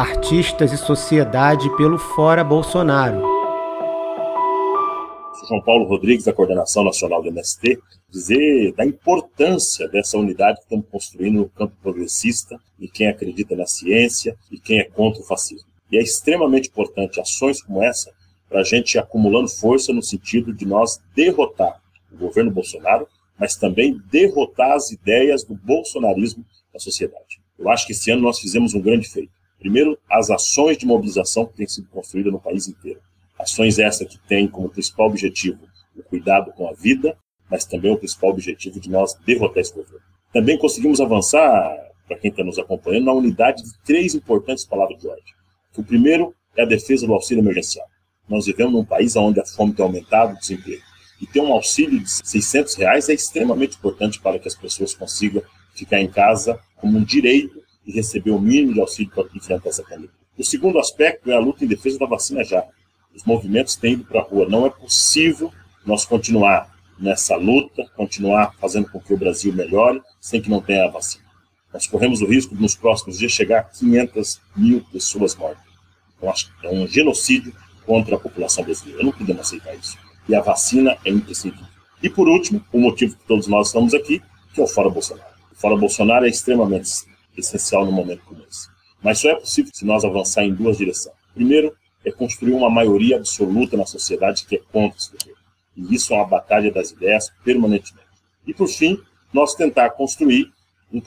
artistas e sociedade pelo Fora Bolsonaro. João Paulo Rodrigues, da Coordenação Nacional do MST, dizer da importância dessa unidade que estamos construindo no campo progressista e quem acredita na ciência e quem é contra o fascismo. E é extremamente importante ações como essa para a gente acumulando força no sentido de nós derrotar o governo Bolsonaro, mas também derrotar as ideias do bolsonarismo na sociedade. Eu acho que esse ano nós fizemos um grande feito. Primeiro, as ações de mobilização que têm sido construídas no país inteiro. Ações essas que têm como principal objetivo o cuidado com a vida, mas também o principal objetivo de nós derrotar esse governo. Também conseguimos avançar, para quem está nos acompanhando, na unidade de três importantes palavras de ordem. O primeiro é a defesa do auxílio emergencial. Nós vivemos num país onde a fome tem aumentado, o desemprego. E ter um auxílio de 600 reais é extremamente importante para que as pessoas consigam ficar em casa como um direito e receber o mínimo de auxílio para enfrentar essa pandemia. O segundo aspecto é a luta em defesa da vacina já. Os movimentos têm ido para a rua. Não é possível nós continuar nessa luta, continuar fazendo com que o Brasil melhore sem que não tenha a vacina. Nós corremos o risco de, nos próximos dias, chegar a 500 mil pessoas mortas. Então, é um genocídio contra a população brasileira. Não podemos aceitar isso. E a vacina é imprescindível. E por último, o motivo que todos nós estamos aqui, que é o Fora Bolsonaro. O Fora Bolsonaro é extremamente essencial no momento como esse. Mas só é possível se nós avançar em duas direções. Primeiro, é construir uma maioria absoluta na sociedade que é contra esse governo. E isso é uma batalha das ideias permanentemente. E por fim, nós tentar construir um,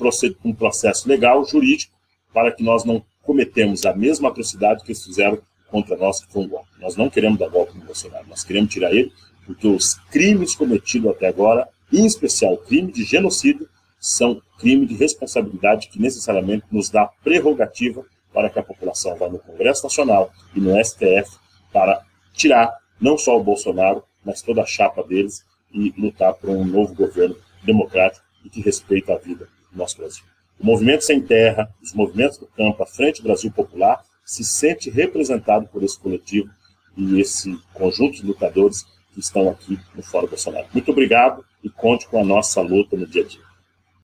um processo legal, jurídico, para que nós não cometemos a mesma atrocidade que eles fizeram contra nós, que foi um golpe. Nós não queremos dar golpe no Bolsonaro, nós queremos tirar ele, porque os crimes cometidos até agora, em especial o crime de genocídio, são crime de responsabilidade que necessariamente nos dá prerrogativa para que a população vá no Congresso Nacional e no STF para tirar não só o Bolsonaro, mas toda a chapa deles e lutar por um novo governo democrático e que respeita a vida do nosso Brasil. O Movimento Sem Terra, os movimentos do campo, a Frente Brasil Popular, se sente representado por esse coletivo e esse conjunto de lutadores que estão aqui no Fórum Bolsonaro. Muito obrigado e conte com a nossa luta no dia a dia.